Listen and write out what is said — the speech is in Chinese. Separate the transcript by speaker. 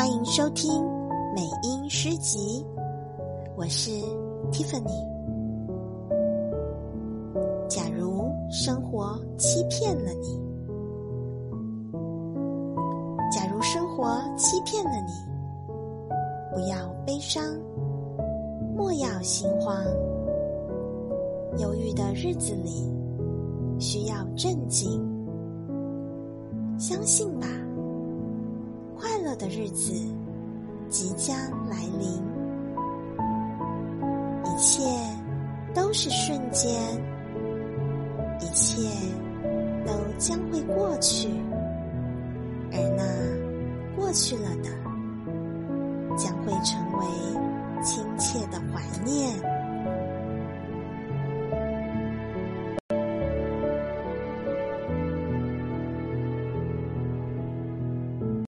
Speaker 1: 欢迎收听美音诗集，我是 Tiffany。假如生活欺骗了你，假如生活欺骗了你，不要悲伤，莫要心慌。忧郁的日子里，需要镇静。相信吧。的日子即将来临。一切都是瞬间一切都将会过去而那过去了的将会成为亲切的怀念